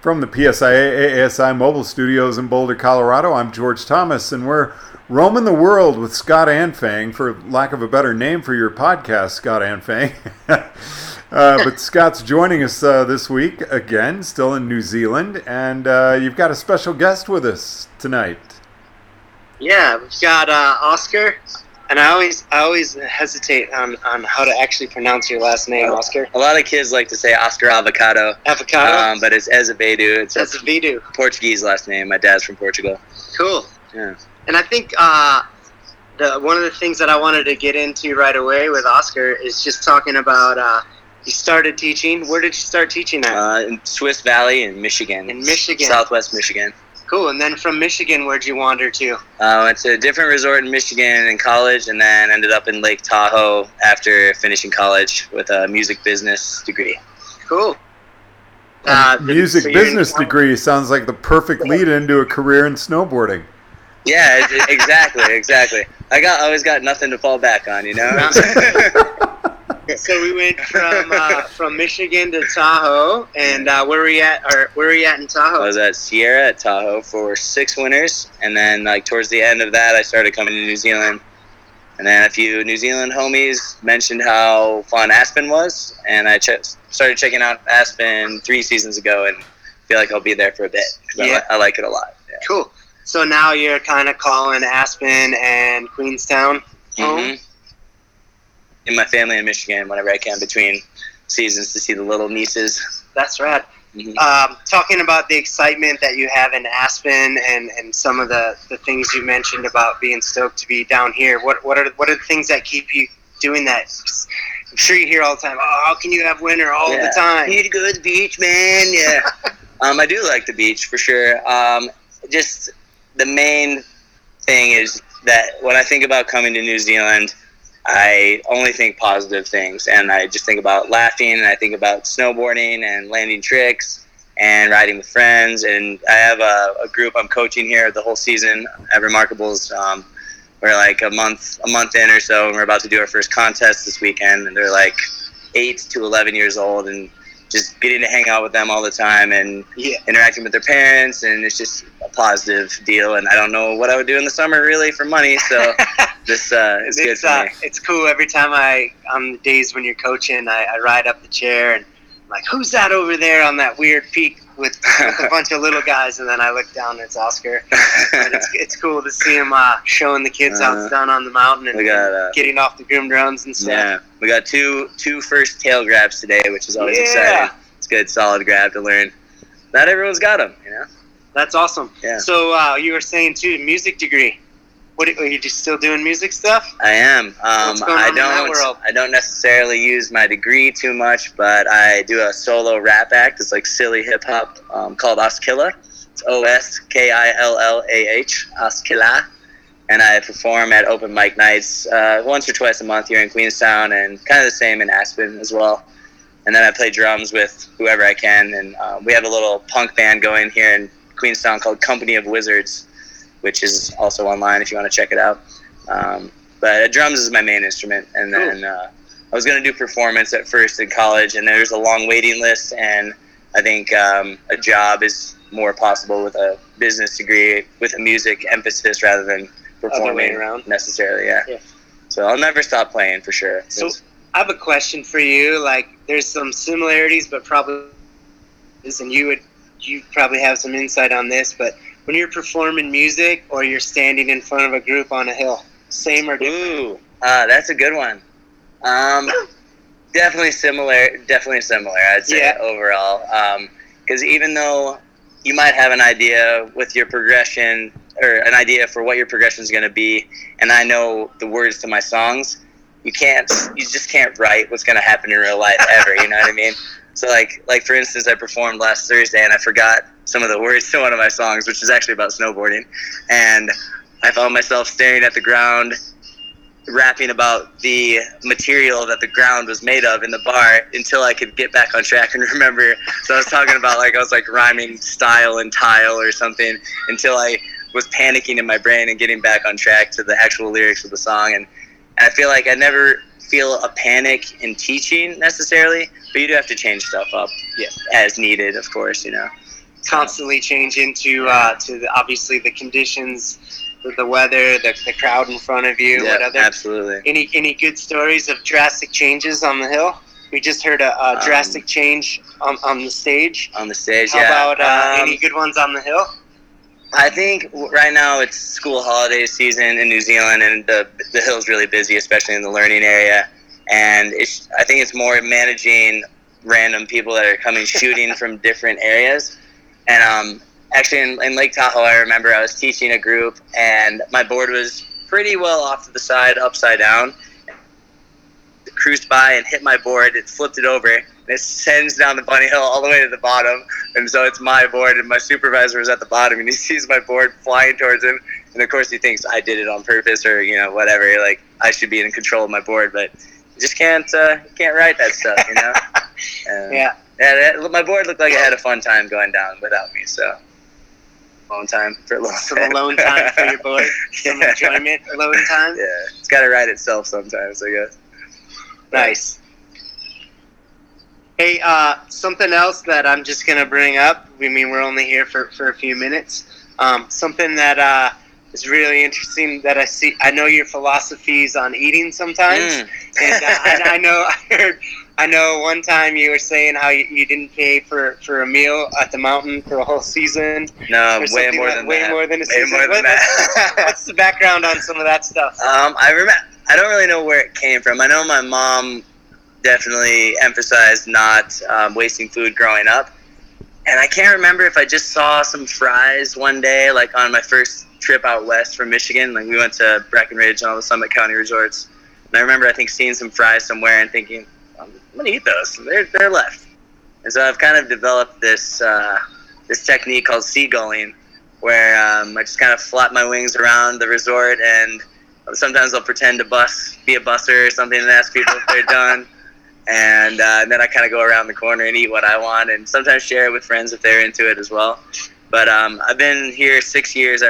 From the PSIA AASI mobile studios in Boulder, Colorado, I'm George Thomas, and we're roaming the world with Scott Anfang, for lack of a better name for your podcast, Scott Anfang. uh, but Scott's joining us uh, this week again, still in New Zealand, and uh, you've got a special guest with us tonight. Yeah, we've got uh, Oscar and I always, I always hesitate on, on how to actually pronounce your last name, Oscar. A lot of kids like to say Oscar Avocado. Avocado. Um, but it's Azevedo. It's Azevedo. Portuguese last name. My dad's from Portugal. Cool. Yeah. And I think uh, the one of the things that I wanted to get into right away with Oscar is just talking about. Uh, you started teaching. Where did you start teaching at? Uh, in Swiss Valley in Michigan. In Michigan. Southwest Michigan. Cool. And then from Michigan, where'd you wander to? I uh, went to a different resort in Michigan in college, and then ended up in Lake Tahoe after finishing college with a music business degree. Cool. Uh, music so business degree sounds like the perfect lead into a career in snowboarding. Yeah, exactly, exactly. I got always got nothing to fall back on, you know. so we went from uh, from Michigan to Tahoe, and uh, where were we at? Or where were we at in Tahoe? I was at Sierra at Tahoe for six winters, and then like towards the end of that, I started coming to New Zealand. And then a few New Zealand homies mentioned how fun Aspen was, and I ch- started checking out Aspen three seasons ago, and feel like I'll be there for a bit because yeah. I, li- I, like it a lot. Yeah. Cool. So now you're kind of calling Aspen and Queenstown home. Mm-hmm in my family in Michigan whenever I can between seasons to see the little nieces. That's rad. Mm-hmm. Um, talking about the excitement that you have in Aspen and, and some of the, the things you mentioned about being stoked to be down here, what, what, are, what are the things that keep you doing that? I'm sure you hear all the time, oh, how can you have winter all yeah. the time? You need to go to the beach, man. Yeah. um, I do like the beach for sure. Um, just the main thing is that when I think about coming to New Zealand – I only think positive things, and I just think about laughing, and I think about snowboarding and landing tricks and riding with friends. And I have a, a group I'm coaching here the whole season at Remarkables. Um, we're like a month a month in or so, and we're about to do our first contest this weekend. And they're like eight to eleven years old, and just getting to hang out with them all the time and yeah. interacting with their parents, and it's just a positive deal. And I don't know what I would do in the summer really for money, so this uh, is it's, good for uh, me. It's cool every time I on the days when you're coaching, I, I ride up the chair and like, who's that over there on that weird peak with, with a bunch of little guys? And then I look down, and it's Oscar. and it's, it's cool to see him uh, showing the kids uh, how it's uh-huh. done on the mountain and, got, uh, getting off the groom drones and stuff. Yeah, we got two two first tail grabs today, which is always yeah. exciting. It's good, solid grab to learn. Not everyone's got them, you know. That's awesome. Yeah. So uh, you were saying too, music degree. What are you just still doing music stuff? I am. Um, I don't. I don't necessarily use my degree too much, but I do a solo rap act. It's like silly hip hop um, called Oskilla. It's O S K I L L A H Oskilla, and I perform at open mic nights uh, once or twice a month here in Queenstown, and kind of the same in Aspen as well. And then I play drums with whoever I can, and um, we have a little punk band going here in Queenstown called Company of Wizards which is also online if you want to check it out. Um, but drums is my main instrument, and then uh, I was going to do performance at first in college, and there's a long waiting list, and I think um, a job is more possible with a business degree with a music emphasis rather than performing around. necessarily. Yeah. yeah. So I'll never stop playing for sure. So I have a question for you. Like, there's some similarities, but probably, and you would you probably have some insight on this, but when you're performing music or you're standing in front of a group on a hill? Same or different? Ooh, uh, that's a good one. Um, definitely similar. Definitely similar. I'd say yeah. overall. Because um, even though you might have an idea with your progression or an idea for what your progression is going to be, and I know the words to my songs, you can't. You just can't write what's going to happen in real life ever. you know what I mean? So like like for instance, I performed last Thursday and I forgot some of the words to one of my songs, which is actually about snowboarding, and I found myself staring at the ground, rapping about the material that the ground was made of in the bar until I could get back on track and remember. So I was talking about like I was like rhyming style and tile or something until I was panicking in my brain and getting back on track to the actual lyrics of the song and. And I feel like I never feel a panic in teaching necessarily, but you do have to change stuff up yeah. as needed, of course, you know. Constantly changing to uh, to the, obviously the conditions, the weather, the, the crowd in front of you, yep, whatever. Absolutely. Any any good stories of drastic changes on the hill? We just heard a, a um, drastic um, change on, on the stage. On the stage, How yeah. about uh, um, any good ones on the hill? I think right now it's school holiday season in New Zealand, and the the hill's really busy, especially in the learning area. And it's, I think it's more managing random people that are coming shooting from different areas. And um, actually, in, in Lake Tahoe, I remember I was teaching a group, and my board was pretty well off to the side, upside down. It cruised by and hit my board. It flipped it over and it sends down the bunny hill all the way to the bottom. And so it's my board, and my supervisor is at the bottom, and he sees my board flying towards him. And of course, he thinks I did it on purpose, or you know, whatever. Like I should be in control of my board, but you just can't uh, can't write that stuff, you know. Um, yeah. Yeah, that, my board looked like it had a fun time going down without me. So alone time for a little some alone time for your board, some yeah. enjoyment, alone time. Yeah, it's got to write itself sometimes, I guess. Nice. Hey, uh, something else that I'm just gonna bring up. I mean, we're only here for, for a few minutes. Um, something that uh, is really interesting that I see. I know your philosophies on eating sometimes, mm. and uh, I, I, know I heard. I know one time you were saying how you, you, didn't pay for, for a meal at the mountain for a whole season. No, way more like, than way that. more than a way season. more than that. what's the background on some of that stuff? Um, I remember. I don't really know where it came from. I know my mom definitely emphasized not um, wasting food growing up. And I can't remember if I just saw some fries one day, like on my first trip out west from Michigan. Like we went to Breckenridge and all the Summit County resorts. And I remember, I think, seeing some fries somewhere and thinking, I'm gonna eat those. They're they're left. And so I've kind of developed this uh, this technique called seagulling, where um, I just kind of flap my wings around the resort and sometimes I'll pretend to bus, be a busser or something, and ask people if they're done and, uh, and then I kind of go around the corner and eat what I want, and sometimes share it with friends if they're into it as well. But um, I've been here six years,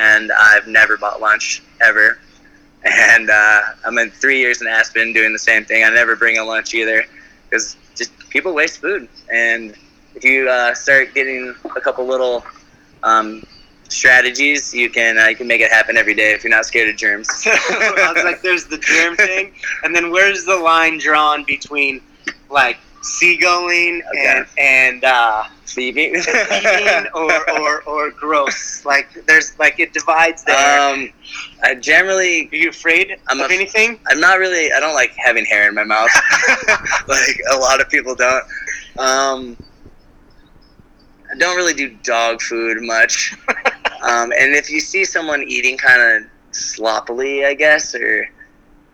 and I've never bought lunch ever. And uh, I'm in three years in Aspen doing the same thing. I never bring a lunch either, because just people waste food, and if you uh, start getting a couple little um, strategies, you can uh, you can make it happen every day if you're not scared of germs. I was like, there's the germ thing, and then where's the line drawn between like seagulling okay. and and uh, eating or, or or gross? Like there's like it divides there. Um, I generally. Are you afraid I'm of a, anything? I'm not really. I don't like having hair in my mouth, like a lot of people don't. Um, I don't really do dog food much. um, and if you see someone eating kind of sloppily, I guess, or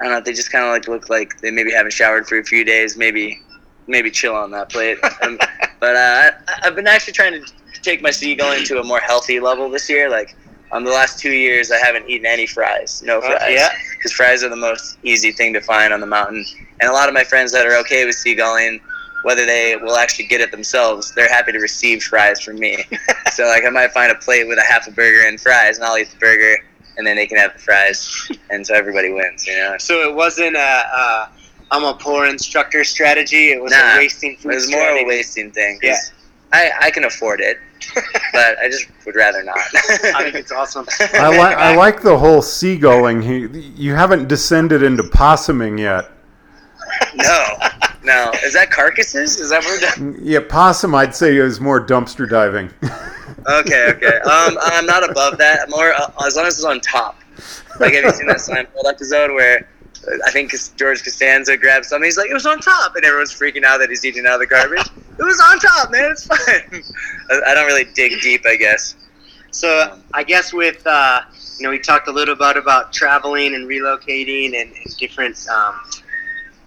I don't know, they just kind of like look like they maybe haven't showered for a few days, maybe maybe chill on that plate. um, but uh, I, have been actually trying to take my seagulling to a more healthy level this year. Like on um, the last two years, I haven't eaten any fries, no fries. Uh, yeah. Because fries are the most easy thing to find on the mountain. And a lot of my friends that are okay with seagulling whether they will actually get it themselves, they're happy to receive fries from me. so like I might find a plate with a half a burger and fries, and I'll eat the burger, and then they can have the fries, and so everybody wins. You know. So it wasn't a. a I'm a poor instructor strategy. It was nah, a wasting food. It was strategy. more of a wasting thing. Yeah. I, I can afford it, but I just would rather not. I think it's awesome. I like I like the whole seagulling. He, you haven't descended into possuming yet. No, no, is that carcasses? Is that where? Yeah, possum. I'd say is more dumpster diving. okay, okay. Um, I'm not above that. More uh, as long as it's on top. Like, have you seen that Seinfeld episode where uh, I think George Costanza grabbed something? He's like, "It was on top," and everyone's freaking out that he's eating out of the garbage. it was on top, man. It's fine. I don't really dig deep, I guess. So I guess with uh, you know we talked a little bit about traveling and relocating and, and different. Um,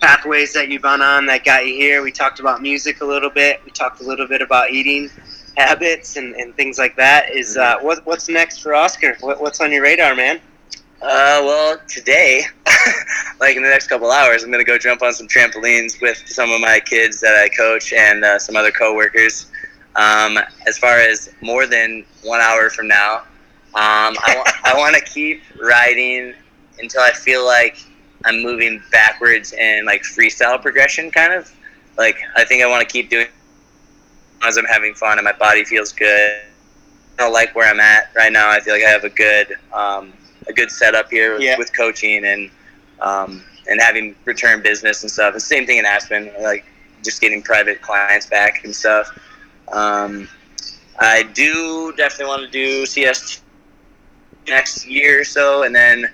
pathways that you've gone on that got you here. We talked about music a little bit. We talked a little bit about eating habits and, and things like that. Is uh, what, what's next for Oscar? What, what's on your radar, man? Uh, well, today, like in the next couple hours, I'm gonna go jump on some trampolines with some of my kids that I coach and uh, some other coworkers. Um, as far as more than one hour from now, um, I, w- I want to keep riding until I feel like I'm moving backwards in like freestyle progression, kind of. Like I think I want to keep doing as I'm having fun and my body feels good. I don't like where I'm at right now. I feel like I have a good um, a good setup here with, yeah. with coaching and um, and having return business and stuff. The same thing in Aspen, like just getting private clients back and stuff. Um, I do definitely want to do CS next year or so, and then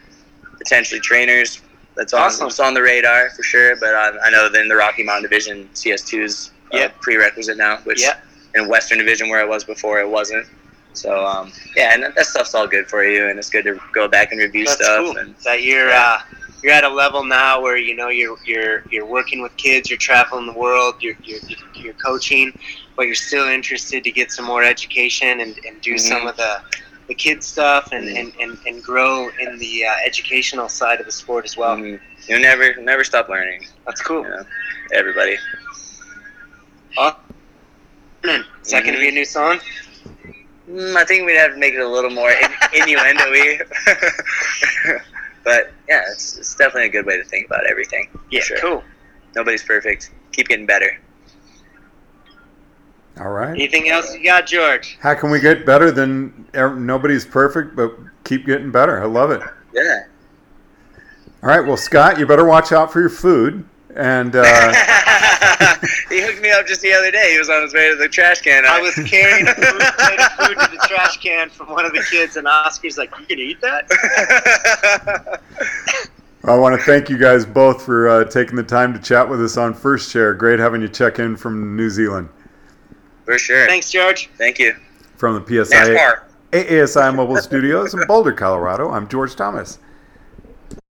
potentially trainers. That's awesome. It's on the radar for sure. But I, I know then the Rocky Mountain Division CS2 is a prerequisite now, which yep. in Western Division where I was before it wasn't. So um, yeah, and that stuff's all good for you, and it's good to go back and review That's stuff. Cool. And that you're yeah. uh, you're at a level now where you know you're you're you're working with kids, you're traveling the world, you're you're, you're coaching, but you're still interested to get some more education and, and do mm-hmm. some of the the kids stuff and, mm-hmm. and, and, and grow in the uh, educational side of the sport as well. Mm-hmm. You never never stop learning. That's cool. everybody. Oh, is that going to be a new song? Mm, I think we'd have to make it a little more in, innuendo-y. but yeah, it's, it's definitely a good way to think about everything. Yeah, sure. cool. Nobody's perfect. Keep getting better. All right. Anything else you got, George? How can we get better than nobody's perfect, but keep getting better? I love it. Yeah. All right. Well, Scott, you better watch out for your food. And uh, he hooked me up just the other day. He was on his way to the trash can. I was carrying food, food to the trash can from one of the kids, and Oscar's like, "You can eat that." I want to thank you guys both for uh, taking the time to chat with us on First Chair. Great having you check in from New Zealand. For sure. Thanks, George. Thank you. From the PSIA AASI Mobile Studios in Boulder, Colorado, I'm George Thomas.